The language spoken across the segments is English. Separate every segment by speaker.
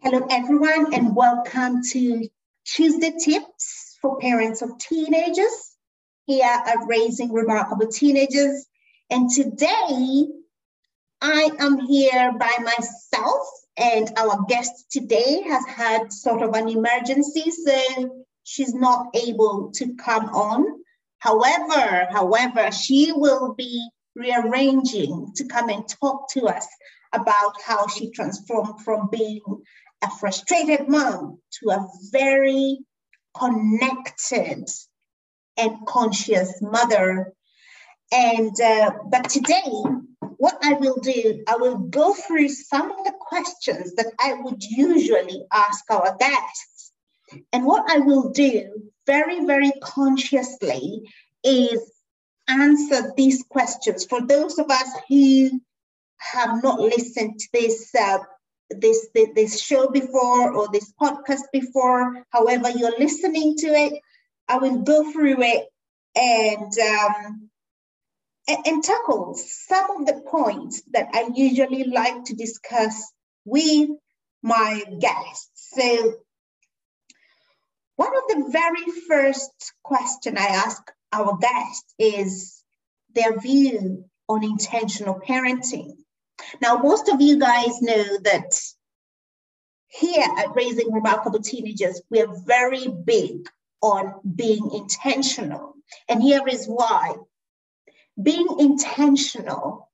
Speaker 1: Hello, everyone, and welcome to Tuesday Tips for Parents of Teenagers here at Raising Remarkable Teenagers. And today, I am here by myself, and our guest today has had sort of an emergency, so she's not able to come on. However, however, she will be rearranging to come and talk to us about how she transformed from being a frustrated mom to a very connected and conscious mother. And uh, but today, what I will do, I will go through some of the questions that I would usually ask our guests. And what I will do very, very consciously is answer these questions for those of us who have not listened to this uh, this, this this show before or this podcast before. However you're listening to it i will go through it and um, and, and tackle some of the points that i usually like to discuss with my guests. So one of the very first question i ask our guests is their view on intentional parenting now, most of you guys know that here at Raising Remarkable Teenagers, we are very big on being intentional. And here is why. Being intentional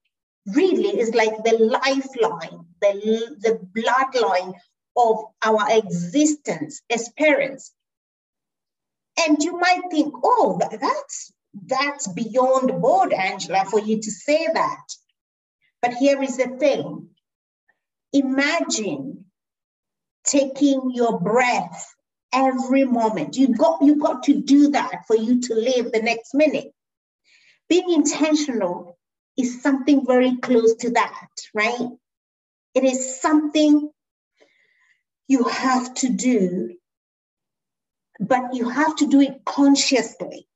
Speaker 1: really is like the lifeline, the, the bloodline of our existence as parents. And you might think, oh, that's that's beyond board, Angela, for you to say that. But here is the thing imagine taking your breath every moment. You got, you got to do that for you to live the next minute. Being intentional is something very close to that, right? It is something you have to do, but you have to do it consciously.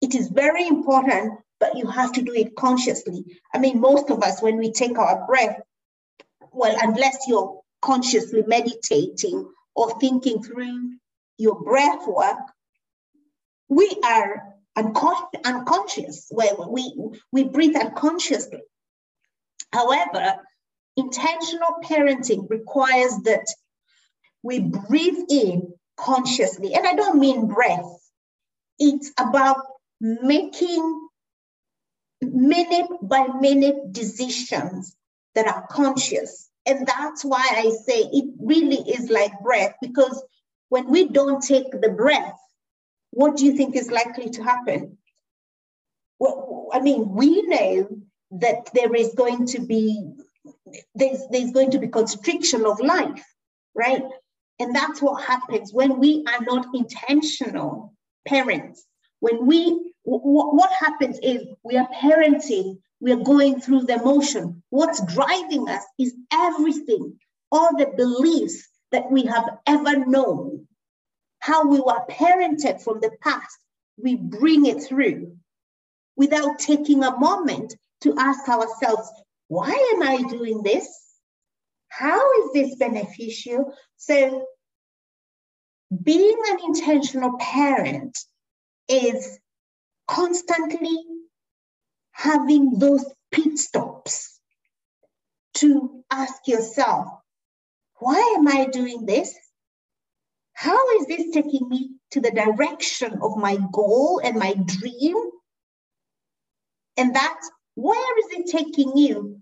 Speaker 1: It is very important but you have to do it consciously. I mean, most of us, when we take our breath, well, unless you're consciously meditating or thinking through your breath work, we are uncon- unconscious, where we, we breathe unconsciously. However, intentional parenting requires that we breathe in consciously. And I don't mean breath, it's about making minute by minute decisions that are conscious. And that's why I say it really is like breath, because when we don't take the breath, what do you think is likely to happen? Well, I mean, we know that there is going to be there's, there's going to be constriction of life, right? And that's what happens when we are not intentional parents. When we what happens is we are parenting, we are going through the motion. What's driving us is everything, all the beliefs that we have ever known, how we were parented from the past, we bring it through without taking a moment to ask ourselves, why am I doing this? How is this beneficial? So, being an intentional parent is constantly having those pit stops to ask yourself, why am I doing this? How is this taking me to the direction of my goal and my dream? And that, where is it taking you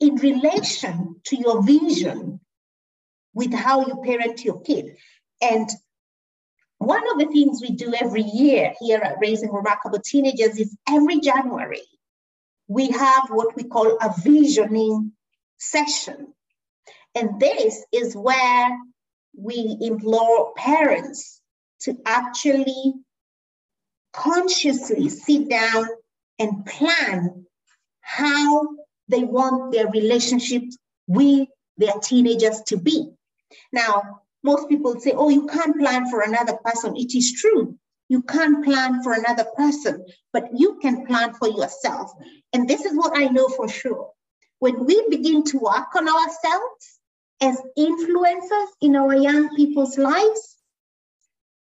Speaker 1: in relation to your vision with how you parent your kid? And one of the things we do every year here at Raising Remarkable Teenagers is every January, we have what we call a visioning session. And this is where we implore parents to actually consciously sit down and plan how they want their relationship with their teenagers to be. Now, most people say, oh, you can't plan for another person. It is true. You can't plan for another person, but you can plan for yourself. And this is what I know for sure. When we begin to work on ourselves as influencers in our young people's lives,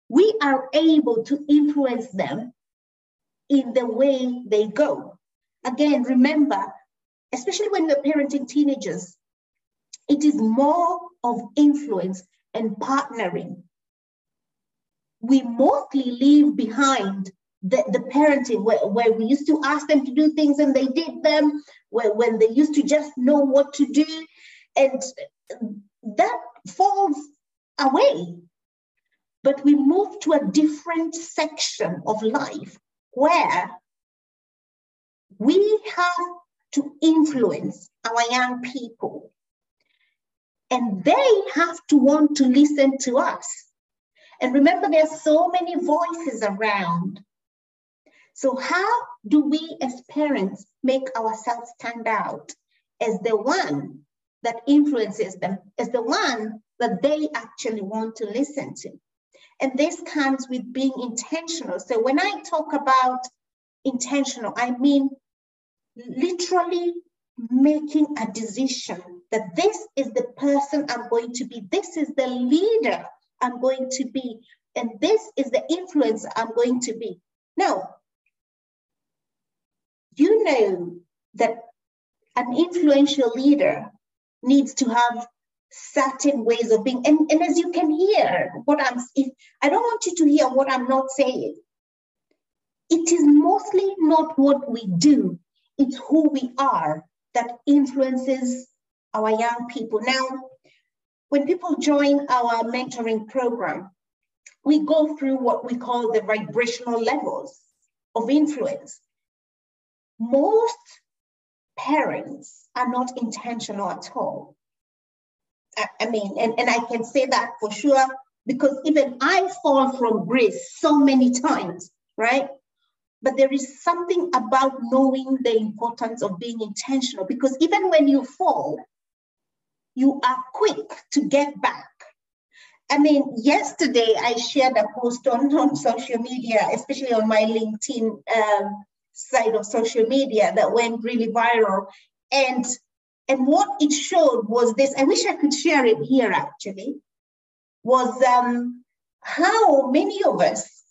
Speaker 1: we are able to influence them in the way they go. Again, remember, especially when we're parenting teenagers, it is more of influence and partnering. We mostly leave behind the, the parenting where, where we used to ask them to do things and they did them, where when they used to just know what to do. And that falls away. But we move to a different section of life where we have to influence our young people. And they have to want to listen to us. And remember, there's so many voices around. So, how do we as parents make ourselves stand out as the one that influences them, as the one that they actually want to listen to? And this comes with being intentional. So, when I talk about intentional, I mean literally making a decision that this is the person I'm going to be, this is the leader I'm going to be, and this is the influence I'm going to be. Now, you know that an influential leader needs to have certain ways of being. And, and as you can hear, what I'm, if, I don't want you to hear what I'm not saying. It is mostly not what we do, it's who we are that influences our young people. Now, when people join our mentoring program, we go through what we call the vibrational levels of influence. Most parents are not intentional at all. I, I mean, and, and I can say that for sure because even I fall from grace so many times, right? But there is something about knowing the importance of being intentional because even when you fall, you are quick to get back. I mean, yesterday I shared a post on, on social media, especially on my LinkedIn um, side of social media that went really viral. And, and what it showed was this, I wish I could share it here actually, was um, how many of us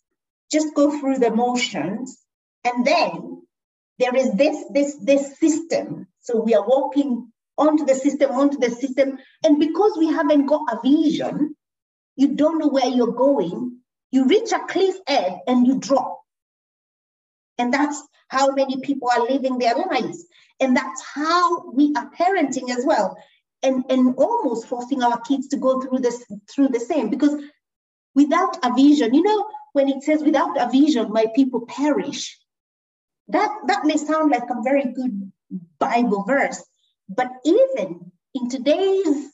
Speaker 1: just go through the motions and then there is this, this, this system. So we are walking onto the system, onto the system. And because we haven't got a vision, you don't know where you're going, you reach a cliff edge and you drop. And that's how many people are living their lives. And that's how we are parenting as well. And, and almost forcing our kids to go through this through the same because without a vision, you know, when it says without a vision, my people perish. That that may sound like a very good Bible verse, but even in today's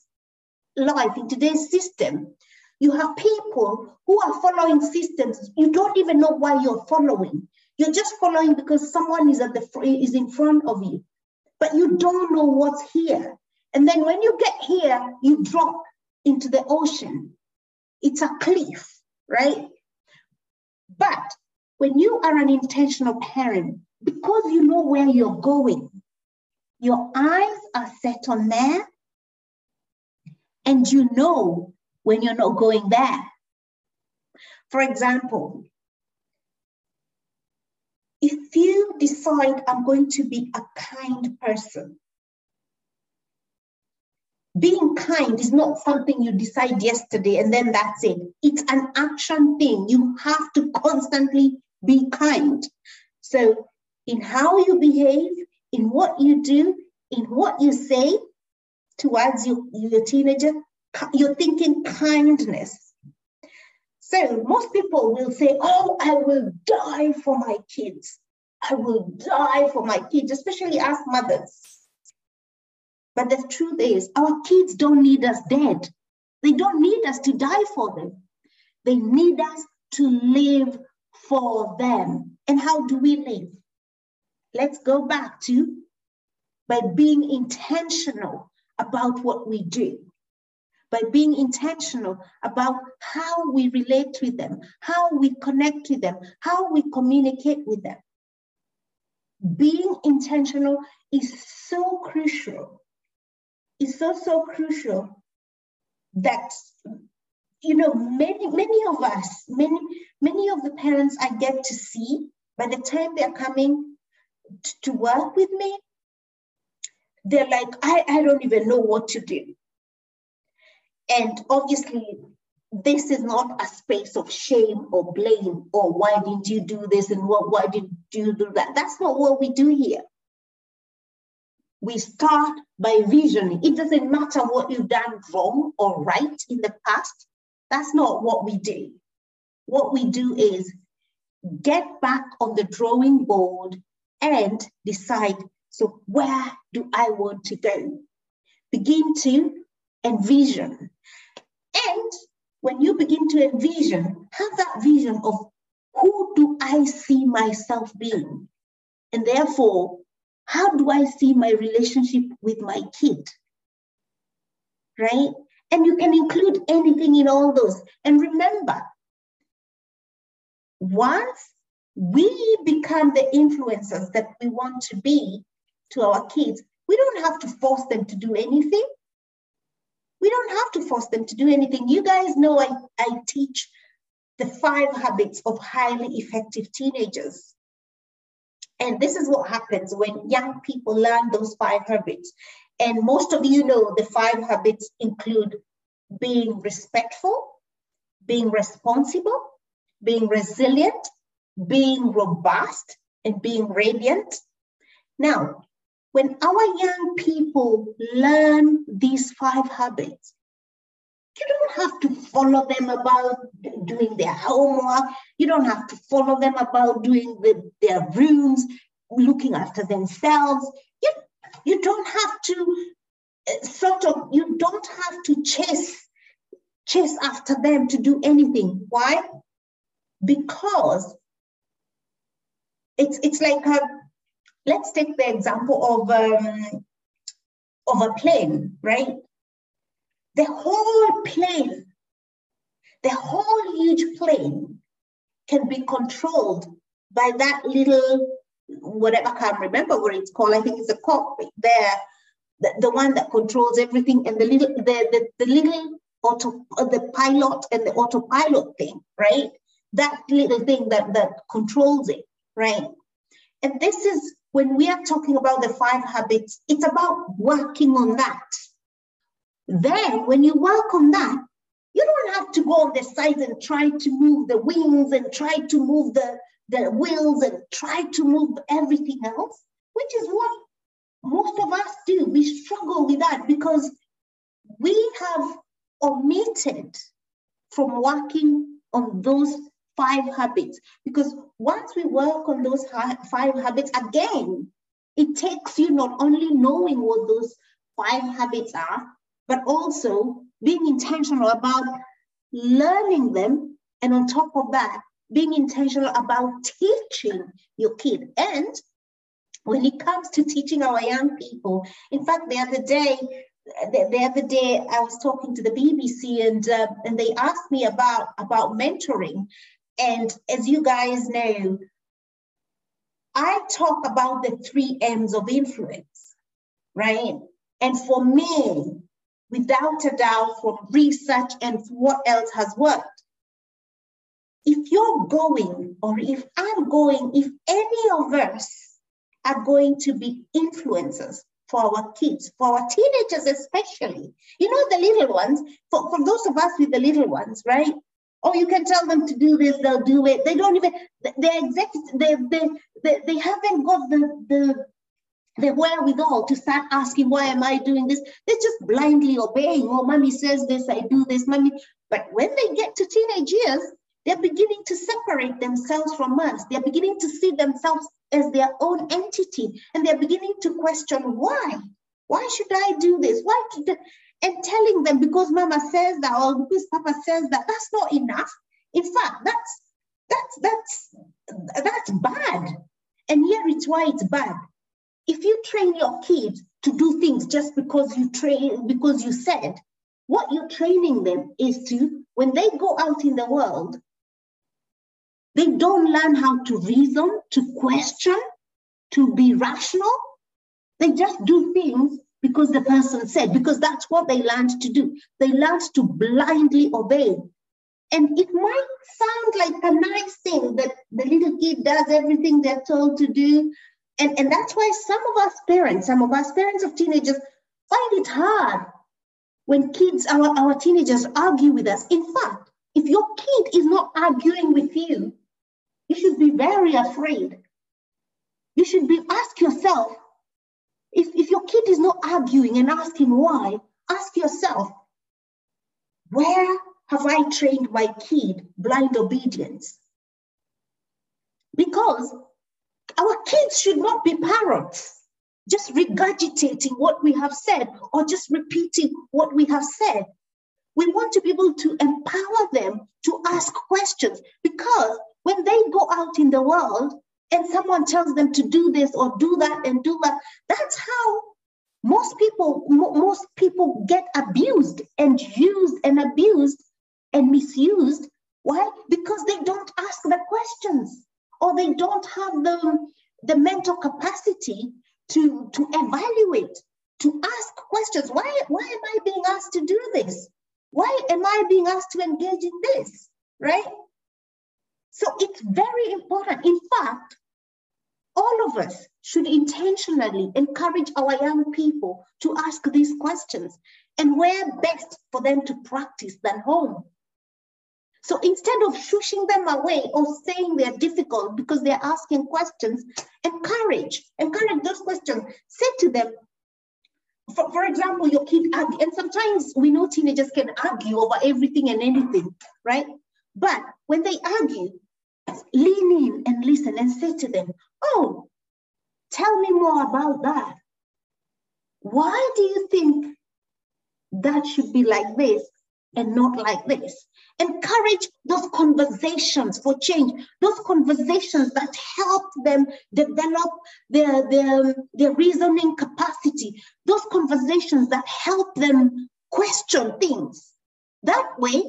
Speaker 1: life, in today's system, you have people who are following systems. You don't even know why you're following. You're just following because someone is at the is in front of you, but you don't know what's here. And then when you get here, you drop into the ocean. It's a cliff, right? But when you are an intentional parent, because you know where you're going, your eyes are set on there, and you know when you're not going there. For example, if you decide I'm going to be a kind person, being kind is not something you decide yesterday and then that's it. It's an action thing. You have to constantly be kind. So, in how you behave, in what you do, in what you say towards your, your teenager, you're thinking kindness. So most people will say, Oh, I will die for my kids. I will die for my kids, especially us mothers. But the truth is, our kids don't need us dead. They don't need us to die for them. They need us to live for them. And how do we live? Let's go back to by being intentional about what we do, by being intentional about how we relate with them, how we connect with them, how we communicate with them. Being intentional is so crucial. It's so, so crucial that you know many many of us many many of the parents i get to see by the time they're coming to work with me they're like I, I don't even know what to do. And obviously this is not a space of shame or blame. Or why didn't you do this and what why did you do that? That's not what we do here. We start by visioning. It doesn't matter what you've done wrong or right in the past. That's not what we do. What we do is get back on the drawing board and decide so where do i want to go begin to envision and when you begin to envision, have that vision of who do I see myself being? And therefore, how do I see my relationship with my kid? Right? And you can include anything in all those. And remember, once we become the influencers that we want to be to our kids, we don't have to force them to do anything we don't have to force them to do anything. You guys know I, I teach the five habits of highly effective teenagers. And this is what happens when young people learn those five habits. And most of you know the five habits include being respectful, being responsible, being resilient, being robust, and being radiant. Now, when our young people learn these five habits, you don't have to follow them about doing their homework. You don't have to follow them about doing the, their rooms, looking after themselves. You, you don't have to uh, sort of, you don't have to chase, chase after them to do anything. Why? Because it's, it's like a, let's take the example of um, of a plane, right? The whole plane, the whole huge plane can be controlled by that little whatever I can't remember what it's called. I think it's a cockpit there, the, the one that controls everything, and the little the the, the little auto the pilot and the autopilot thing, right? That little thing that that controls it, right? And this is when we are talking about the five habits, it's about working on that. Then, when you work on that, you don't have to go on the sides and try to move the wings and try to move the, the wheels and try to move everything else, which is what most of us do. We struggle with that because we have omitted from working on those five habits. Because once we work on those five habits, again, it takes you not only knowing what those five habits are, but also being intentional about learning them. And on top of that, being intentional about teaching your kid. And when it comes to teaching our young people, in fact, the other day, the, the other day I was talking to the BBC and uh, and they asked me about about mentoring, and as you guys know, I talk about the three M's of influence, right? And for me, without a doubt, from research and what else has worked, if you're going, or if I'm going, if any of us are going to be influencers for our kids, for our teenagers especially, you know, the little ones, for, for those of us with the little ones, right? Oh, you can tell them to do this, they'll do it. They don't even, they're executive, they, they, they, they haven't got the, the, the wherewithal to start asking, why am I doing this? They're just blindly obeying. Oh, mommy says this, I do this, mommy. But when they get to teenage years, they're beginning to separate themselves from us. They're beginning to see themselves as their own entity. And they're beginning to question why? Why should I do this? Why? Did and telling them because mama says that or because papa says that that's not enough. In fact that's that's that's that's bad. And here it's why it's bad. If you train your kids to do things just because you train because you said what you're training them is to when they go out in the world they don't learn how to reason to question to be rational. They just do things because the person said, because that's what they learned to do. They learned to blindly obey. And it might sound like a nice thing that the little kid does everything they're told to do. And, and that's why some of us parents, some of us parents of teenagers find it hard when kids, our, our teenagers argue with us. In fact, if your kid is not arguing with you, you should be very afraid. You should be ask yourself, your kid is not arguing and asking why, ask yourself, where have I trained my kid blind obedience? Because our kids should not be parrots, just regurgitating what we have said or just repeating what we have said. We want to be able to empower them to ask questions because when they go out in the world and someone tells them to do this or do that and do that, that's how most people most people get abused and used and abused and misused. Why? Because they don't ask the questions or they don't have the, the mental capacity to, to evaluate, to ask questions. Why, why am I being asked to do this? Why am I being asked to engage in this? Right? So it's very important. In fact, all of us should intentionally encourage our young people to ask these questions and where best for them to practice than home. So instead of shushing them away or saying they're difficult because they're asking questions, encourage, encourage those questions. Say to them, for, for example, your kid, and sometimes we know teenagers can argue over everything and anything, right? But when they argue, lean in and listen and say to them, Oh, tell me more about that. Why do you think that should be like this and not like this? Encourage those conversations for change, those conversations that help them develop their, their, their reasoning capacity, those conversations that help them question things. That way,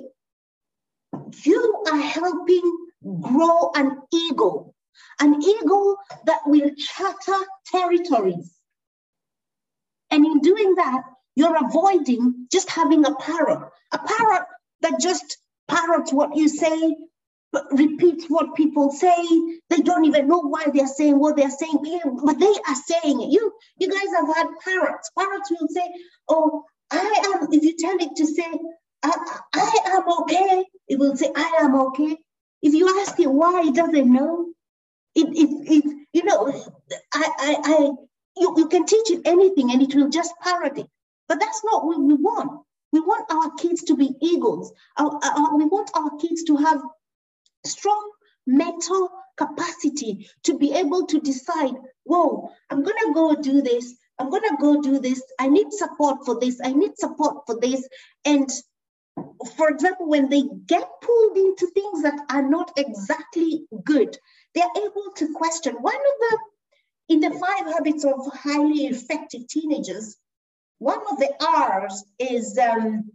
Speaker 1: you are helping grow an ego, an ego that will chatter territories. And in doing that, you're avoiding just having a parrot, a parrot that just parrots what you say, but repeats what people say. They don't even know why they're saying what they're saying, but they are saying it. You, you guys have had parrots. Parrots will say, "Oh, I am." If you tell it to say, "I, I am okay," it will say, "I am okay." If you ask it why, it doesn't know. It, it, it you know, I, I, I, you, you can teach it anything and it will just parrot it. But that's not what we want. We want our kids to be eagles. Our, our, we want our kids to have strong mental capacity to be able to decide, whoa, I'm going to go do this. I'm going to go do this. I need support for this. I need support for this. And for example, when they get pulled into things that are not exactly good, they're able to question. One of the, in the five habits of highly effective teenagers, one of the R's is, um,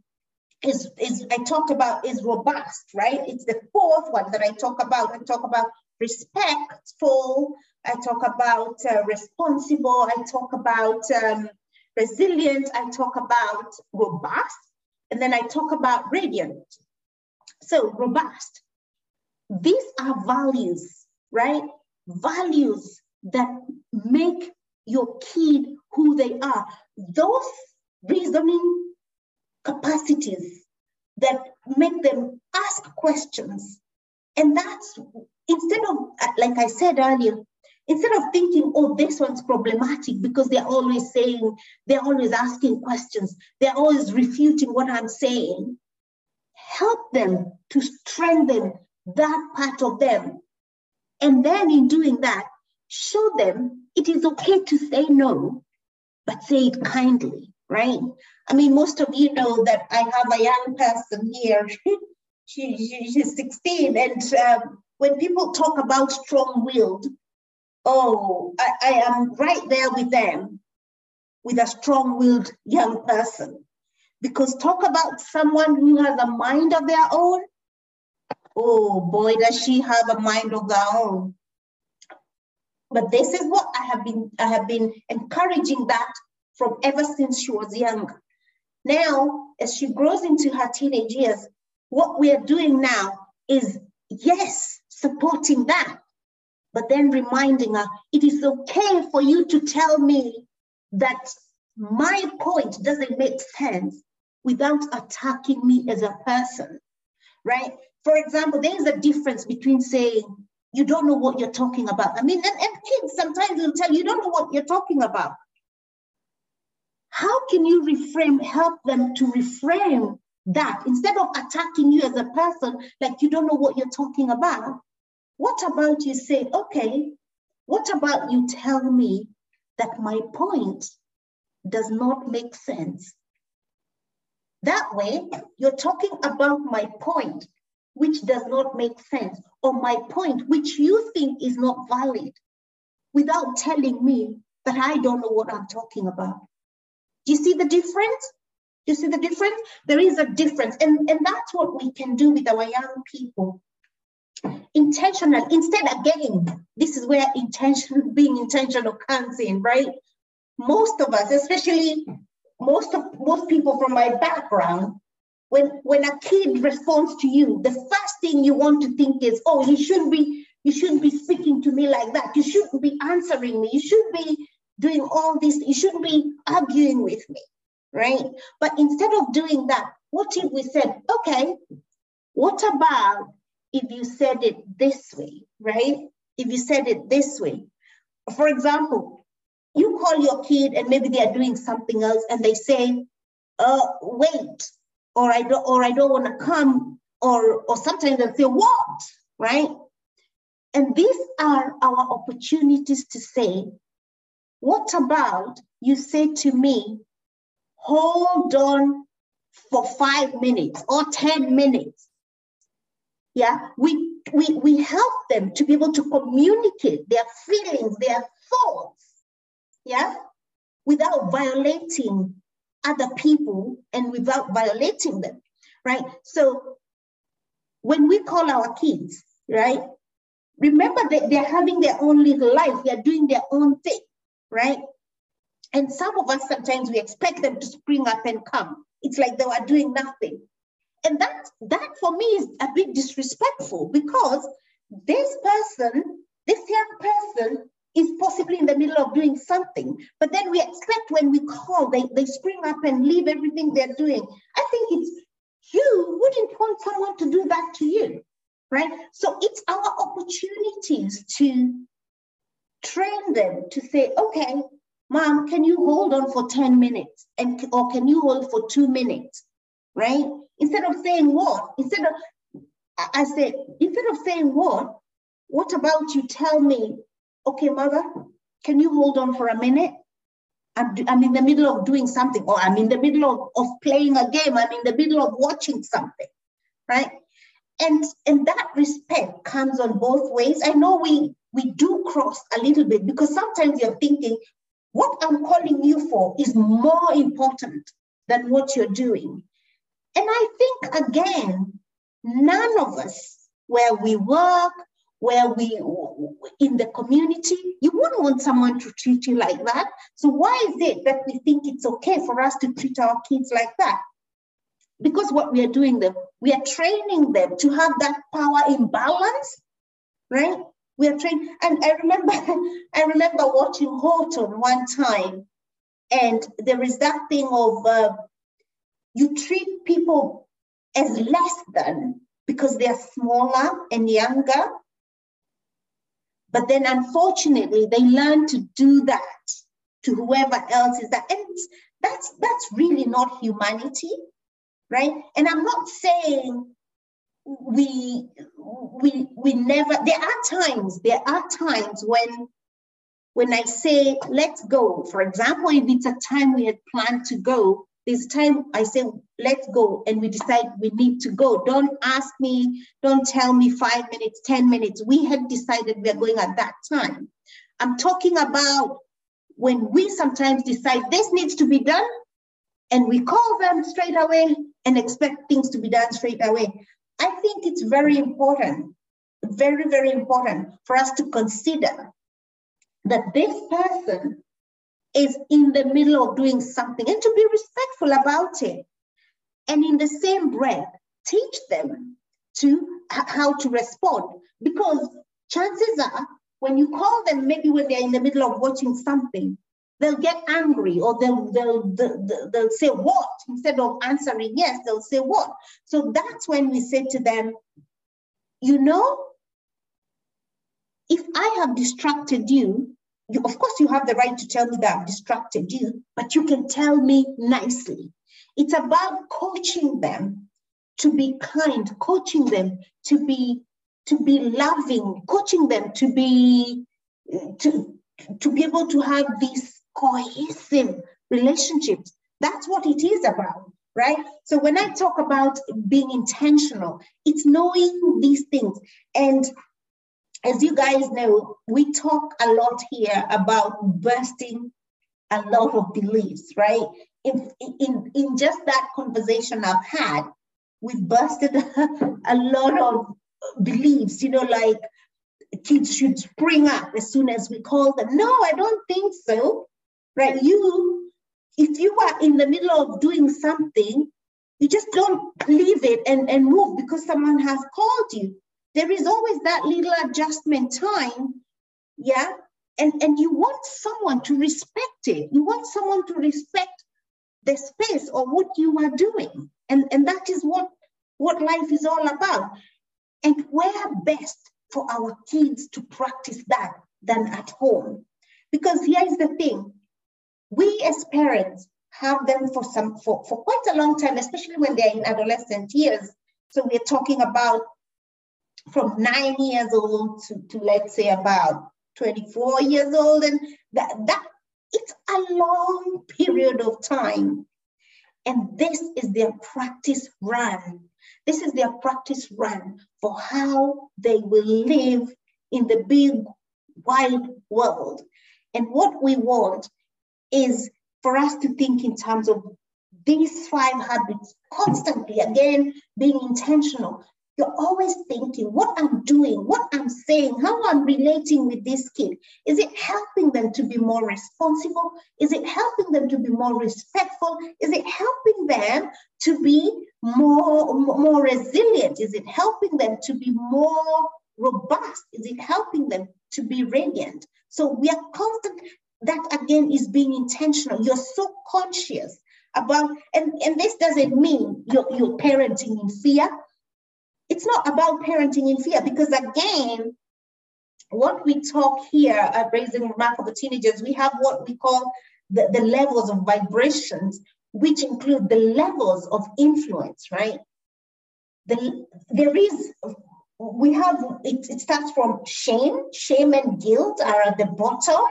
Speaker 1: is, is I talked about is robust, right? It's the fourth one that I talk about. I talk about respectful, I talk about uh, responsible, I talk about um, resilient, I talk about robust, and then I talk about radiant. So robust. These are values, right? Values that make your kid who they are. Those reasoning capacities that make them ask questions. And that's instead of, uh, like I said earlier, instead of thinking, oh, this one's problematic because they're always saying, they're always asking questions, they're always refuting what I'm saying, help them to strengthen that part of them. And then in doing that, show them it is okay to say no, but say it kindly, right? I mean, most of you know that I have a young person here. she, she, she's 16. And um, when people talk about strong willed, oh, I, I am right there with them, with a strong willed young person. Because talk about someone who has a mind of their own. Oh boy, does she have a mind of their own. But this is what I have been I have been encouraging that from ever since she was young. Now, as she grows into her teenage years, what we are doing now is, yes, supporting that, but then reminding her it is okay for you to tell me that my point doesn't make sense without attacking me as a person, right? For example, there is a difference between saying, you don't know what you're talking about. I mean, and, and kids sometimes will tell you, you don't know what you're talking about. How can you reframe, help them to reframe that instead of attacking you as a person, like you don't know what you're talking about? What about you say, okay, what about you tell me that my point does not make sense? That way, you're talking about my point, which does not make sense, or my point, which you think is not valid, without telling me that I don't know what I'm talking about. Do you see the difference? Do you see the difference? There is a difference. And, and that's what we can do with our young people. Intentional, instead, again, this is where intention, being intentional comes in, right? Most of us, especially most of most people from my background, when when a kid responds to you, the first thing you want to think is, oh, you shouldn't be, you shouldn't be speaking to me like that. You shouldn't be answering me. You should be doing all this. You shouldn't be arguing with me, right? But instead of doing that, what if we said, okay, what about if you said it this way, right? If you said it this way, for example, you call your kid and maybe they are doing something else and they say, uh, wait, or I don't, or I don't want to come, or, or sometimes they say, what, right? And these are our opportunities to say, what about you say to me, hold on for five minutes or 10 minutes? Yeah, we, we, we help them to be able to communicate their feelings, their thoughts, yeah, without violating other people and without violating them, right? So when we call our kids, right, remember that they're having their own little life, they're doing their own thing, right? And some of us sometimes we expect them to spring up and come. It's like they were doing nothing. And that, that for me is a bit disrespectful because this person, this young person is possibly in the middle of doing something. But then we expect when we call, they, they spring up and leave everything they're doing. I think it's you wouldn't want someone to do that to you, right? So it's our opportunities to train them to say, okay, mom, can you hold on for 10 minutes? And or can you hold for two minutes? Right? Instead of saying what? Instead of I say, instead of saying what, what about you tell me okay, mother, can you hold on for a minute? I'm, I'm in the middle of doing something, or I'm in the middle of, of playing a game, I'm in the middle of watching something, right? And, and that respect comes on both ways. I know we, we do cross a little bit because sometimes you're thinking, what I'm calling you for is more important than what you're doing. And I think, again, none of us, where we work, where we in the community you wouldn't want someone to treat you like that. So why is it that we think it's okay for us to treat our kids like that? Because what we are doing them we are training them to have that power imbalance right? We are trained and i remember i remember watching horton one time and there is that thing of uh, you treat people as less than because they are smaller and younger but then unfortunately, they learn to do that to whoever else is that. And that's that's really not humanity, right? And I'm not saying we we we never there are times, there are times when when I say let's go, for example, if it's a time we had planned to go, this time I say, let's go, and we decide we need to go. Don't ask me, don't tell me five minutes, 10 minutes. We had decided we are going at that time. I'm talking about when we sometimes decide this needs to be done, and we call them straight away and expect things to be done straight away. I think it's very important, very, very important for us to consider that this person is in the middle of doing something and to be respectful about it. And in the same breath, teach them to how to respond. Because chances are, when you call them, maybe when they're in the middle of watching something, they'll get angry or they'll, they'll, they'll, they'll say what instead of answering yes they'll say what so that's when we say to them you know if i have distracted you you, of course, you have the right to tell me that I've distracted you, but you can tell me nicely. It's about coaching them to be kind, coaching them to be to be loving, coaching them to be to to be able to have these cohesive relationships. That's what it is about, right? So when I talk about being intentional, it's knowing these things. And as you guys know, we talk a lot here about bursting a lot of beliefs, right? In, in, in just that conversation I've had, we've busted a lot of beliefs, you know, like kids should spring up as soon as we call them. No, I don't think so, right? You, if you are in the middle of doing something, you just don't leave it and, and move because someone has called you there is always that little adjustment time yeah? And and you want someone to respect it. You want someone to respect the space or what you are doing. And and that is what what life is all about. And where best for our kids to practice that than at home? Because here is the thing. We as parents have them for some for, for quite a long time especially when they're in adolescent years. So we're talking about from nine years old to, to let's say about 24 years old and that that it's a long period of time. And this is their practice run. This is their practice run for how they will live in the big wide world. And what we want is for us to think in terms of these five habits constantly again being intentional you're always thinking what I'm doing, what I'm saying, how I'm relating with this kid. Is it helping them to be more responsible? Is it helping them to be more respectful? Is it helping them to be more, more resilient? Is it helping them to be more robust? Is it helping them to be radiant? So we are constant. That again is being intentional. You're so conscious about, and, and this doesn't mean you're, you're parenting in fear it's not about parenting in fear because again, what we talk here at Raising Remarkable Teenagers, we have what we call the, the levels of vibrations, which include the levels of influence, right? The, there is, we have, it, it starts from shame, shame and guilt are at the bottom.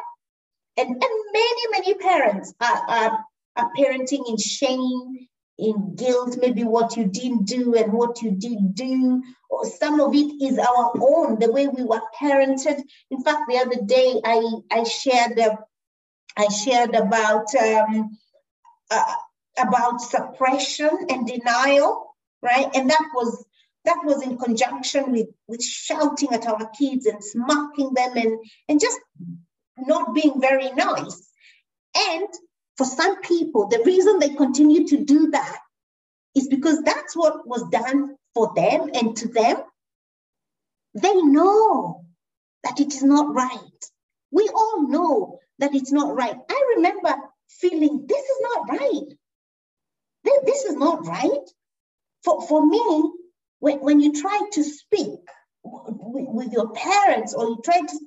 Speaker 1: And, and many, many parents are, are, are parenting in shame in guilt, maybe what you didn't do and what you did do, or some of it is our own, the way we were parented. In fact, the other day I, I shared uh, I shared about um, uh, about suppression and denial, right? And that was that was in conjunction with with shouting at our kids and smacking them and and just not being very nice. And for some people, the reason they continue to do that is because that's what was done for them and to them. They know that it is not right. We all know that it's not right. I remember feeling this is not right. This, is not right. For, for me, when, when you try to speak with, with your parents or you try to,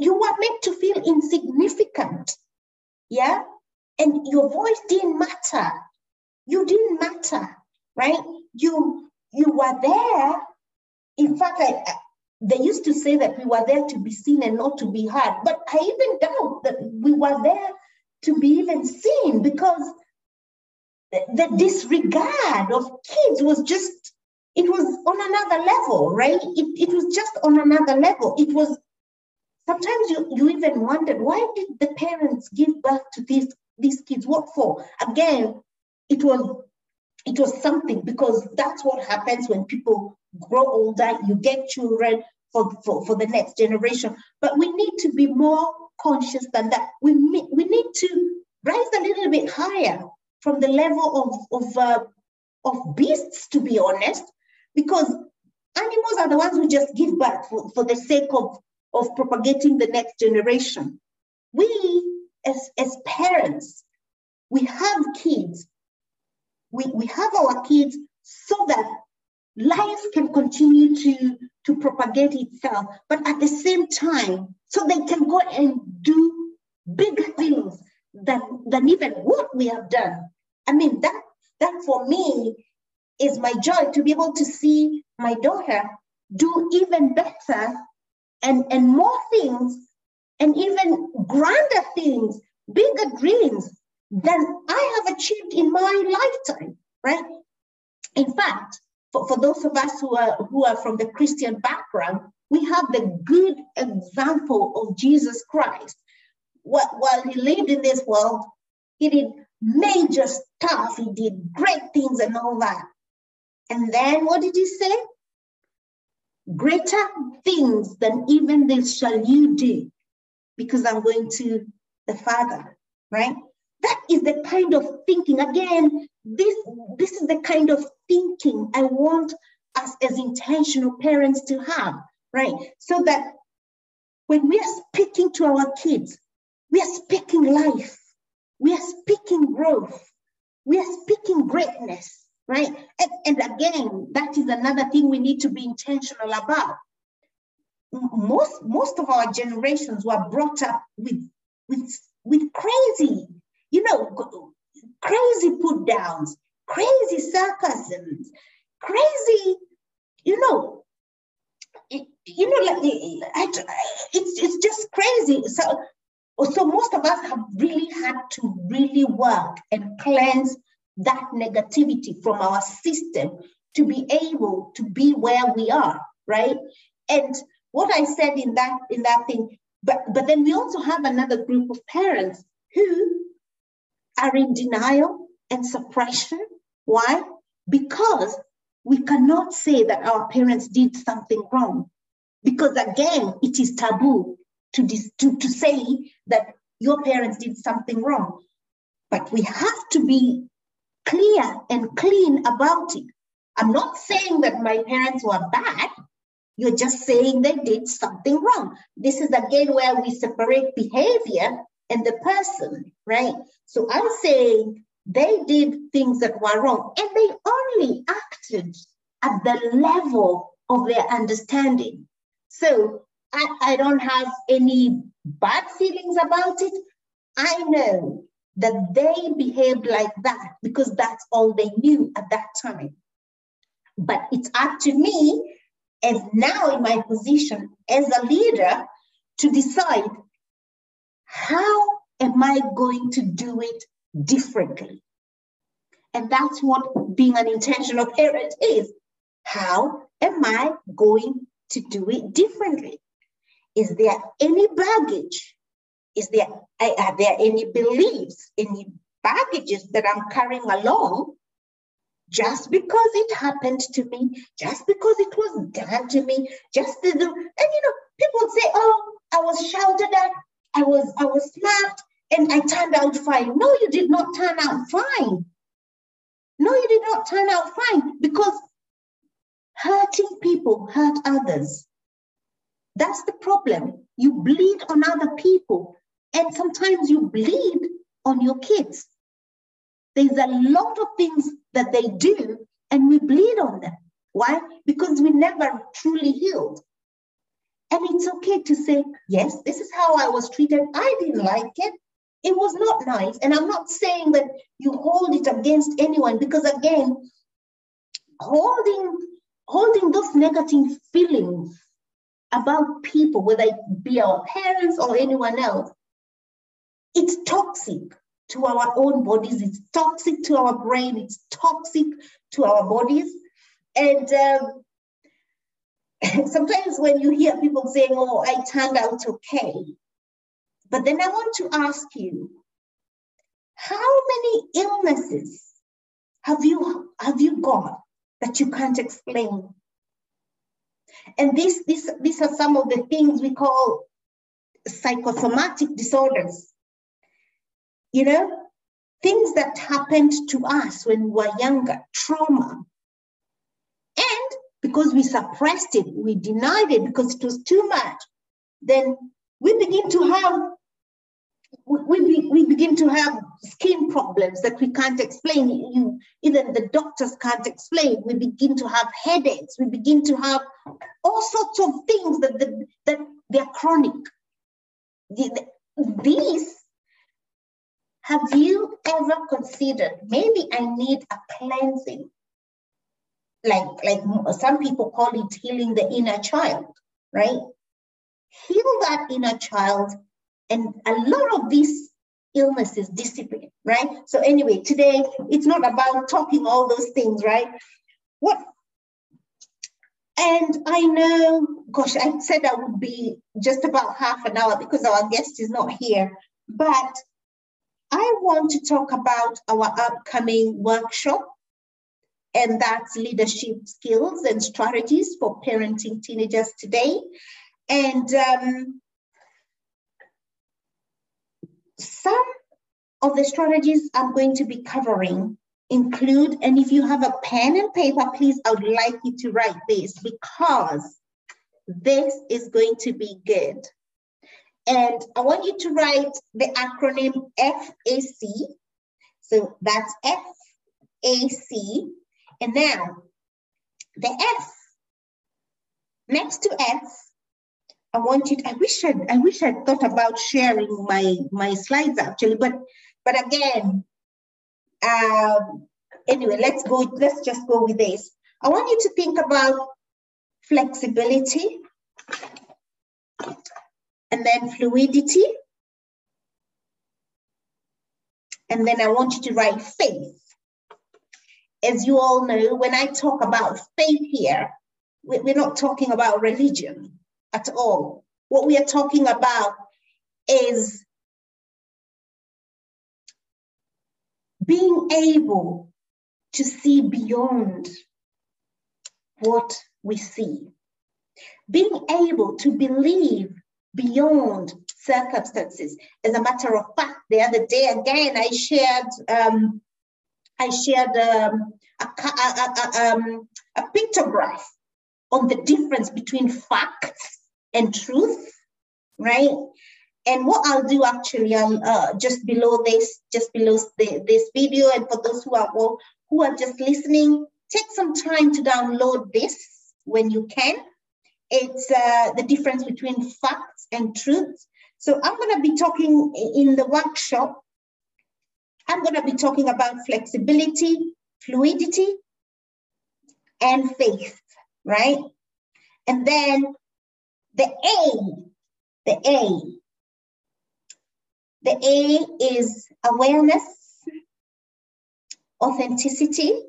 Speaker 1: you were meant to feel insignificant. Yeah and your voice didn't matter. You didn't matter, right? You you were there. In fact, I, they used to say that we were there to be seen and not to be heard. But I even doubt that we were there to be even seen because the, the disregard of kids was just it was on another level, right? It, it was just on another level. It was sometimes you, you even wondered why did the parents give birth to these these kids what for again it was it was something because that's what happens when people grow older you get children for, for, for the next generation but we need to be more conscious than that. We, we need to rise a little bit higher from the level of, of, uh, of beasts, to be honest, because animals are the ones who just give birth for, for the sake of, of propagating the next generation. As, as parents, we have kids. We, we have our kids so that life can continue to, to propagate itself, but at the same time, so they can go and do bigger things than, than even what we have done. I mean, that, that for me is my joy to be able to see my daughter do even better and, and more things and even grander things, bigger dreams than I have achieved in my lifetime, right? In fact, for, for those of us who are, who are from the Christian background, we have the good example of Jesus Christ. While he lived in this world, he did major stuff, he did great things and all that. And then what did he say? Greater things than even this shall you do, because I'm going to the Father, right? That is the kind of thinking. Again, this, this is the kind of thinking I want us as intentional parents to have, right? So that when we are speaking to our kids, we are speaking life, we are speaking growth, we are speaking greatness, right? And, and again, that is another thing we need to be intentional about. Most, most of our generations were brought up with, with, with crazy you know, crazy put downs, crazy sarcasms, crazy, you know, it, you know, like it's it's just crazy. So, so most of us have really had to really work and cleanse that negativity from our system to be able to be where we are, right? And what I said in that in that thing, but but then we also have another group of parents who are in denial and suppression. Why? Because we cannot say that our parents did something wrong. Because again, it is taboo to, dis- to, to say that your parents did something wrong. But we have to be clear and clean about it. I'm not saying that my parents were bad. You're just saying they did something wrong. This is again where we separate behavior and the person, right? So I'm saying they did things that were wrong and they only acted at the level of their understanding. So I, I don't have any bad feelings about it. I know that they behaved like that because that's all they knew at that time. But it's up to me, as now in my position as a leader, to decide how am I going to do it differently? And that's what being an intentional parent is. How am I going to do it differently? Is there any baggage? Is there are there any beliefs, any baggages that I'm carrying along just because it happened to me, just because it was done to me, just do, and you know, people say, oh, I was shouted at, I was I was slapped and I turned out fine. No, you did not turn out fine. No, you did not turn out fine because hurting people hurt others. That's the problem. You bleed on other people, and sometimes you bleed on your kids. There's a lot of things that they do, and we bleed on them. Why? Because we never truly healed. And it's okay to say, yes, this is how I was treated. I didn't like it. It was not nice. And I'm not saying that you hold it against anyone because again, holding holding those negative feelings about people, whether it be our parents or anyone else, it's toxic to our own bodies, it's toxic to our brain, it's toxic to our bodies. And um, sometimes when you hear people saying, oh, I turned out okay, but then I want to ask you, how many illnesses have you have you got that you can't explain? And this, this, these are some of the things we call psychosomatic disorders. You know, things that happened to us when we were younger, trauma. And because we suppressed it, we denied it because it was too much, then we begin to have we, we, begin to have skin problems that we can't explain. You, even the doctors can't explain. We begin to have headaches. We begin to have all sorts of things that, that, that they're chronic. These, have you ever considered, maybe I need a cleansing? Like, like some people call it healing the inner child, right? Heal that inner child and a lot of these illnesses discipline, right? So anyway, today it's not about talking all those things, right? What and I know, gosh, I said I would be just about half an hour because our guest is not here. But I want to talk about our upcoming workshop, and that's leadership skills and strategies for parenting teenagers today. And um, some of the strategies I'm going to be covering include, and if you have a pen and paper, please, I would like you to write this because this is going to be good. And I want you to write the acronym FAC. So that's FAC. And now the F. Next to F, I want you. To, I wish I. I wish I thought about sharing my my slides actually, but but again, um, anyway, let's go. Let's just go with this. I want you to think about flexibility, and then fluidity, and then I want you to write faith. As you all know, when I talk about faith here, we're not talking about religion at all. What we are talking about is being able to see beyond what we see, being able to believe beyond circumstances. As a matter of fact, the other day again, I shared um, I shared um, a, a, a, um, a pictograph on the difference between facts and truth, right? And what I'll do actually, I'll uh, just below this, just below the, this video, and for those who are who are just listening, take some time to download this when you can. It's uh, the difference between facts and truths. So I'm going to be talking in the workshop. I'm going to be talking about flexibility, fluidity, and faith, right? And then the A, the A, the A is awareness, authenticity,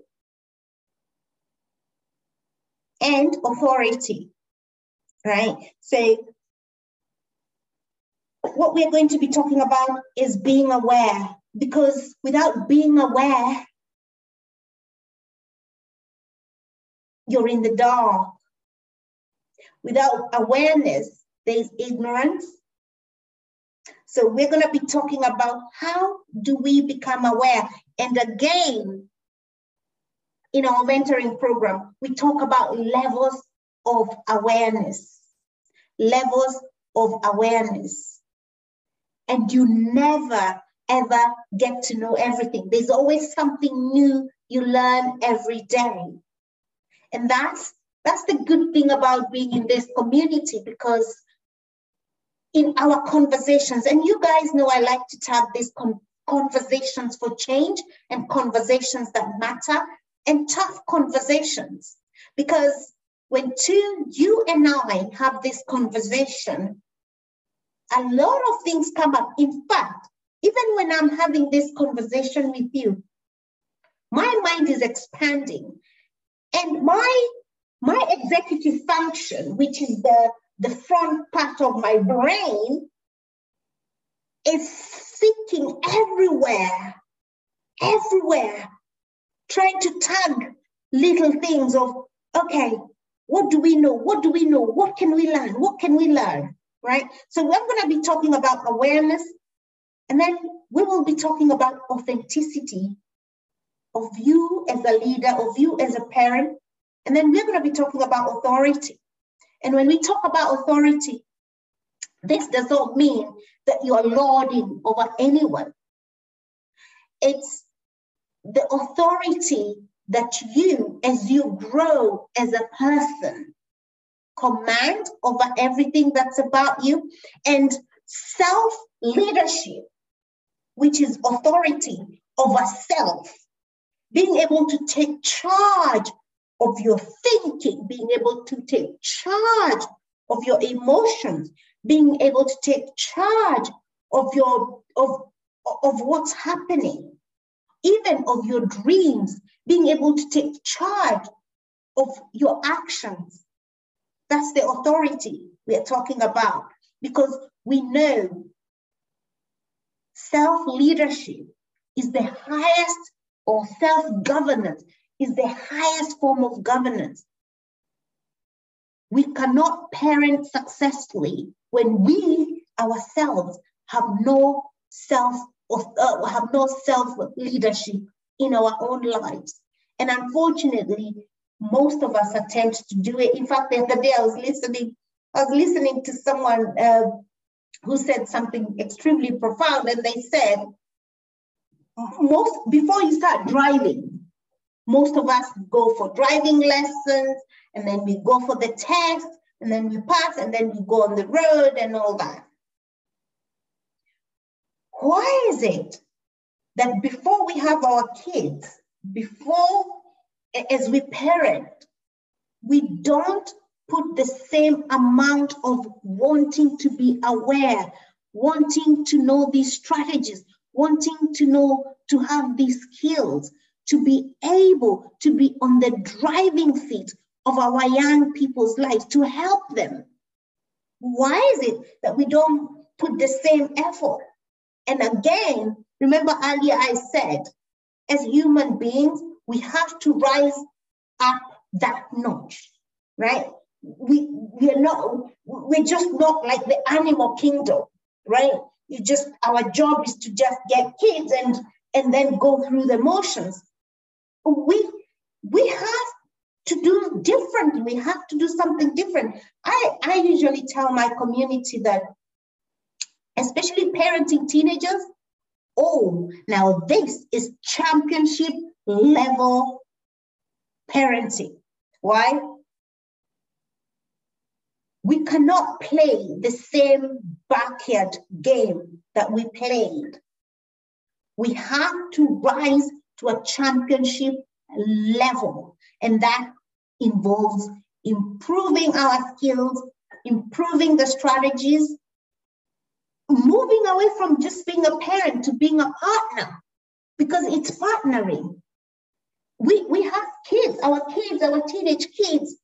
Speaker 1: and authority, right? So what we're going to be talking about is being aware because without being aware, you're in the dark. Without awareness, there's ignorance. So we're going to be talking about how do we become aware. And again, in our mentoring program, we talk about levels of awareness, levels of awareness. And you never, ever get to know everything. There's always something new you learn every day. And that's that's the good thing about being in this community because in our conversations, and you guys know I like to have these con- conversations for change and conversations that matter and tough conversations. Because when two, you and I have this conversation, a lot of things come up. In fact, even when I'm having this conversation with you, my mind is expanding. And my my executive function, which is the, the front part of my brain, is seeking everywhere, everywhere, trying to tag little things of, okay, what do we know? What do we know? What can we learn? What can we learn? right? So we're going to be talking about awareness, and then we will be talking about authenticity of you as a leader, of you as a parent, and then we're going to be talking about authority. And when we talk about authority, this does not mean that you are lording over anyone. It's the authority that you, as you grow as a person, command over everything that's about you, and self leadership, which is authority over self, being able to take charge of your thinking, being able to take charge of your emotions, being able to take charge of your of, of what's happening, even of your dreams, being able to take charge of your actions. That's the authority we are talking about because we know self leadership is the highest, or self governance is the highest form of governance. We cannot parent successfully when we ourselves have no self uh, have no self leadership in our own lives. And unfortunately, most of us attempt to do it. In fact, the other day I was listening, I was listening to someone uh, who said something extremely profound, and they said, most before you start driving, most of us go for driving lessons, and then we go for the test, and then we pass, and then we go on the road and all that. Why is it that before we have our kids, before as we parent, we don't put the same amount of wanting to be aware, wanting to know these strategies, wanting to know to have these skills, to be able to be on the driving seat of our young people's lives, to help them. Why is it that we don't put the same effort? And again, remember earlier I said, as human beings, we have to rise up that notch, right? We we're not we're just not like the animal kingdom, right? You just our job is to just get kids and and then go through the motions. We we have to do differently. We have to do something different. I, I usually tell my community that, especially parenting teenagers, oh, now this is championship level parenting. Why? We cannot play the same backyard game that we played. We have to rise to a championship level, and that involves improving our skills, improving the strategies, moving away from just being a parent to being a partner because it's partnering we, we have kids, our kids, our teenage kids,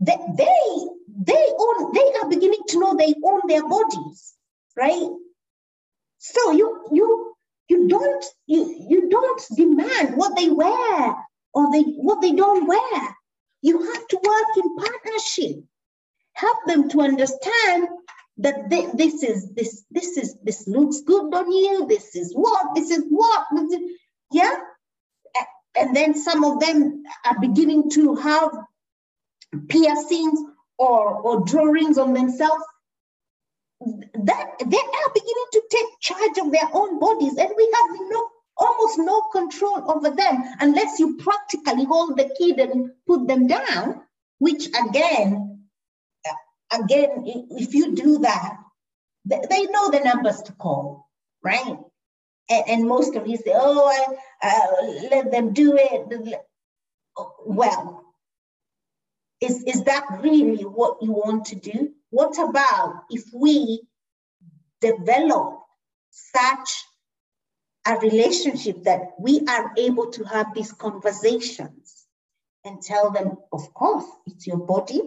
Speaker 1: they, they, they own, they are beginning to know they own their bodies, right? So you, you, you don't, you, you don't demand what they wear or they, what they don't wear. You have to work in partnership. Help them to understand that this is this this is this looks good on you. This is what this is what this is, yeah and then some of them are beginning to have piercings or, or drawings on themselves that they are beginning to take charge of their own bodies and we have no almost no control over them unless you practically hold the kid and put them down which again again if you do that they know the numbers to call right and, and most of you say, oh, I, uh, let them do it. Well, is, is that really what you want to do? What about if we develop such a relationship that we are able to have these conversations and tell them, of course, it's your body.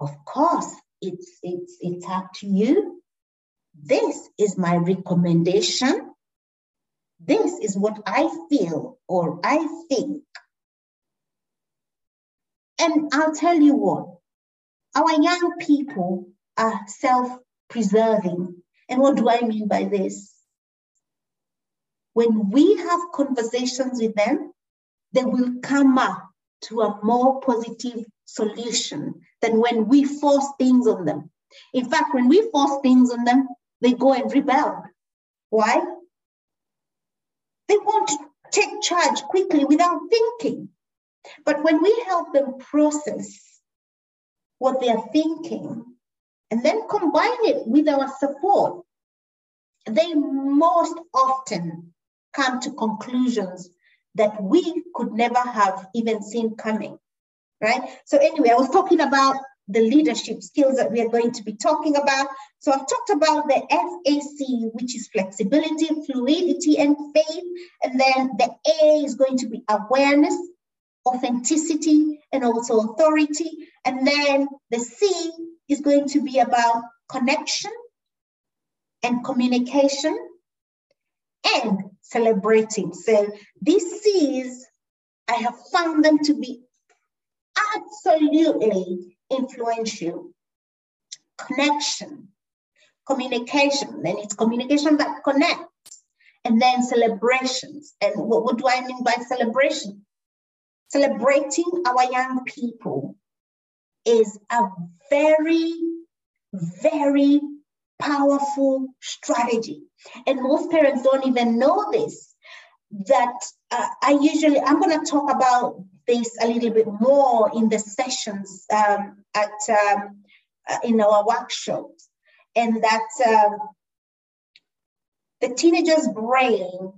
Speaker 1: Of course, it's, it's, it's up to you. This is my recommendation. This is what I feel or I think. And I'll tell you what, our young people are self preserving. And what do I mean by this? When we have conversations with them, they will come up to a more positive solution than when we force things on them. In fact, when we force things on them, they go and rebel. Why? They want to take charge quickly without thinking. But when we help them process what they are thinking and then combine it with our support, they most often come to conclusions that we could never have even seen coming, right? So anyway, I was talking about the leadership skills that we are going to be talking about. So I've talked about the FAC, which is flexibility, fluidity, and faith. And then the A is going to be awareness, authenticity, and also authority. And then the C is going to be about connection and communication and celebrating. So these C's, I have found them to be absolutely influential. Connection, communication, then it's communication that connects, and then celebrations. And what, what do I mean by celebration? Celebrating our young people is a very, very powerful strategy. And most parents don't even know this. That uh, I usually, I'm going to talk about this a little bit more in the sessions um, at um, uh, in our workshops, and that um, the teenager's brain,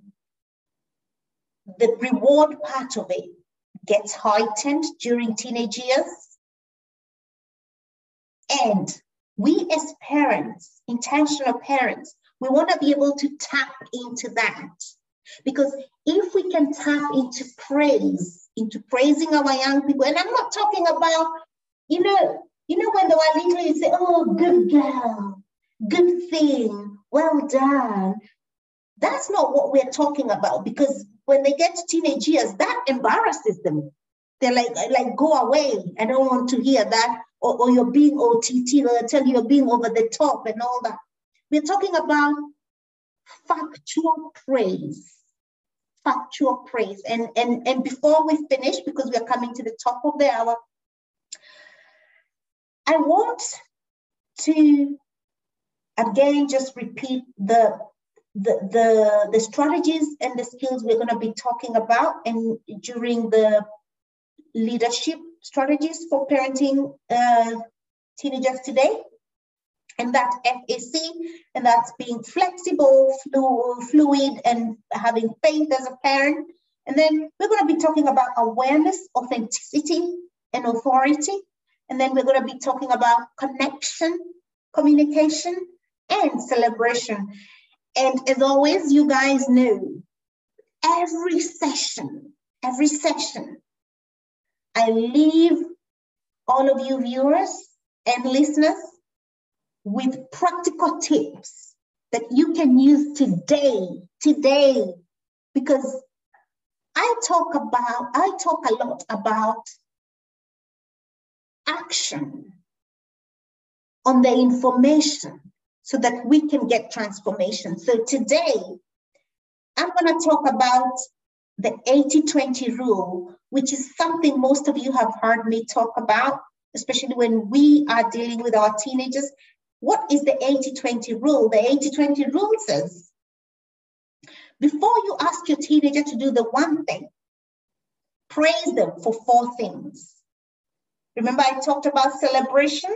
Speaker 1: the reward part of it, gets heightened during teenage years, and we as parents, intentional parents, we want to be able to tap into that because if we can tap into praise, into praising our young people, and I'm not talking about, you know, you know, when they were little, you say, oh, good girl, good thing, well done. That's not what we're talking about because when they get to teenage years, that embarrasses them. They're like, like, go away. I don't want to hear that. Or, or you're being OTT, or they tell you you're being over the top and all that. We're talking about factual praise factual praise. And, and, and before we finish, because we are coming to the top of the hour, I want to again just repeat the the, the, the strategies and the skills we're going to be talking about and during the leadership strategies for parenting uh, teenagers today and that FAC, and that's being flexible, flu fluid, and having faith as a parent. And then we're going to be talking about awareness, authenticity, and authority. And then we're going to be talking about connection, communication, and celebration. And as always, you guys know every session, every session, I leave all of you viewers and listeners with practical tips that you can use today, today, because I talk about, I talk a lot about action on the information so that we can get transformation. So today, I'm going to talk about the 80 20 rule, which is something most of you have heard me talk about, especially when we are dealing with our teenagers what is the 80 20 rule? The 80 20 rule says before you ask your teenager to do the one thing, praise them for four things. Remember, I talked about celebration?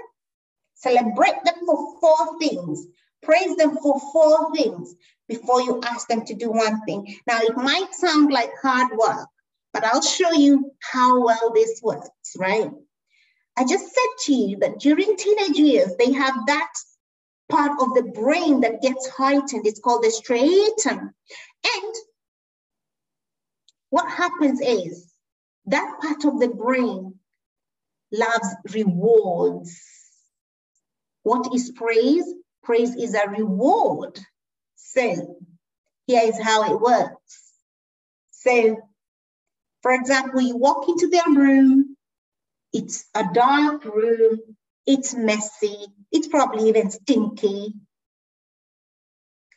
Speaker 1: Celebrate them for four things. Praise them for four things before you ask them to do one thing. Now, it might sound like hard work, but I'll show you how well this works, right? I just said to you that during teenage years, they have that part of the brain that gets heightened. It's called the striatum. And what happens is that part of the brain loves rewards. What is praise? Praise is a reward. So here is how it works. So, for example, you walk into their room, it's a dark room. it's messy, it's probably even stinky.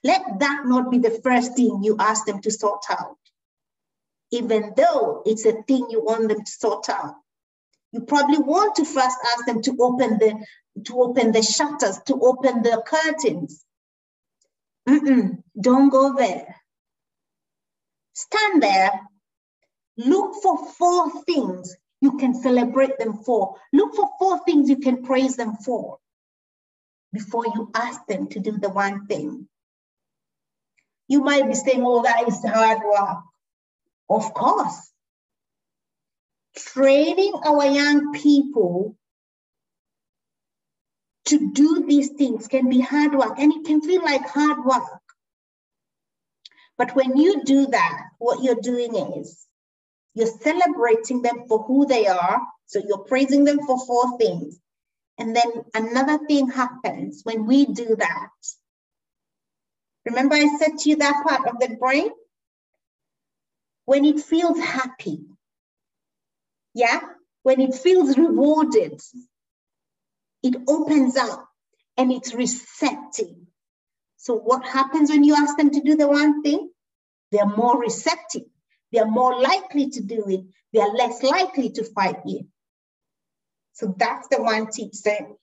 Speaker 1: Let that not be the first thing you ask them to sort out, even though it's a thing you want them to sort out. You probably want to first ask them to open the to open the shutters, to open the curtains. Mm-mm, don't go there. Stand there. Look for four things you can celebrate them for. Look for four things you can praise them for before you ask them to do the one thing. You might be saying, oh, that is hard work. Of course. Training our young people to do these things can be hard work and it can feel like hard work. But when you do that, what you're doing is you're celebrating them for who they are. So you're praising them for four things. And then another thing happens when we do that. Remember, I said to you that part of the brain? When it feels happy, yeah, when it feels rewarded, it opens up and it's receptive. So, what happens when you ask them to do the one thing? They're more receptive. They're more likely to do it. They're less likely to fight you. So, that's the one tip. So,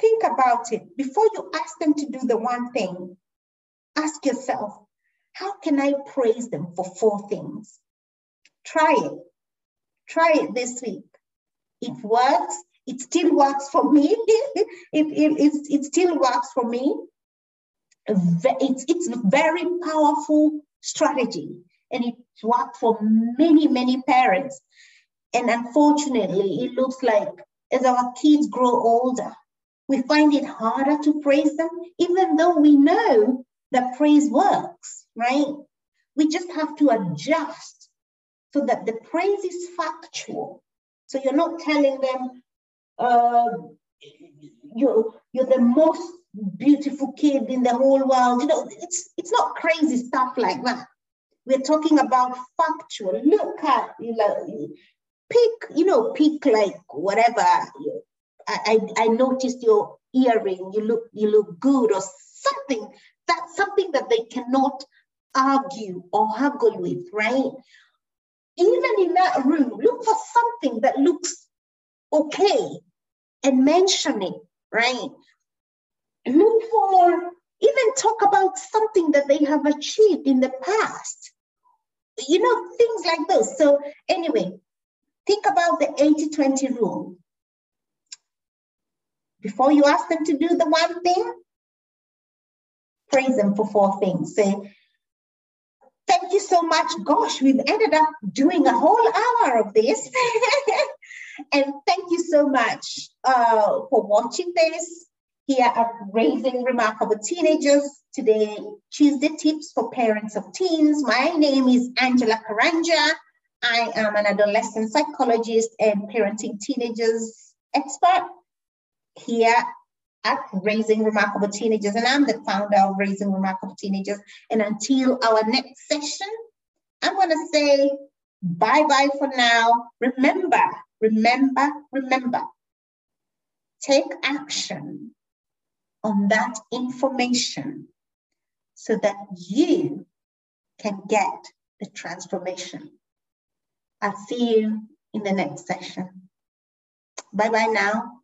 Speaker 1: think about it. Before you ask them to do the one thing, ask yourself, how can I praise them for four things? Try it. Try it this week. It works. It still works for me. it, it, it, it still works for me. It's, it's a very powerful strategy and it worked for many, many parents. And unfortunately, it looks like as our kids grow older, we find it harder to praise them, even though we know that praise works, right? We just have to adjust so that the praise is factual. So you're not telling them uh, you're, you're the most beautiful kid in the whole world. You know, it's, it's not crazy stuff like that. We're talking about factual. Look at, you know, pick, you know, pick like whatever. I, I, I noticed your earring, you look, you look good or something that's something that they cannot argue or haggle with, right? Even in that room, look for something that looks okay and mention it, right? Look for, even talk about something that they have achieved in the past. You know, things like those. So, anyway, think about the 80 20 rule. Before you ask them to do the one thing, praise them for four things. Say, thank you so much. Gosh, we've ended up doing a whole hour of this. and thank you so much uh, for watching this here at Raising Remarkable Teenagers. Today, Tuesday Tips for Parents of Teens. My name is Angela Karanja. I am an adolescent psychologist and parenting teenagers expert here at Raising Remarkable Teenagers, and I'm the founder of Raising Remarkable Teenagers. And until our next session, I'm going to say bye bye for now. Remember, remember, remember, take action on that information so that you can get the transformation. I'll see you in the next session. Bye bye now.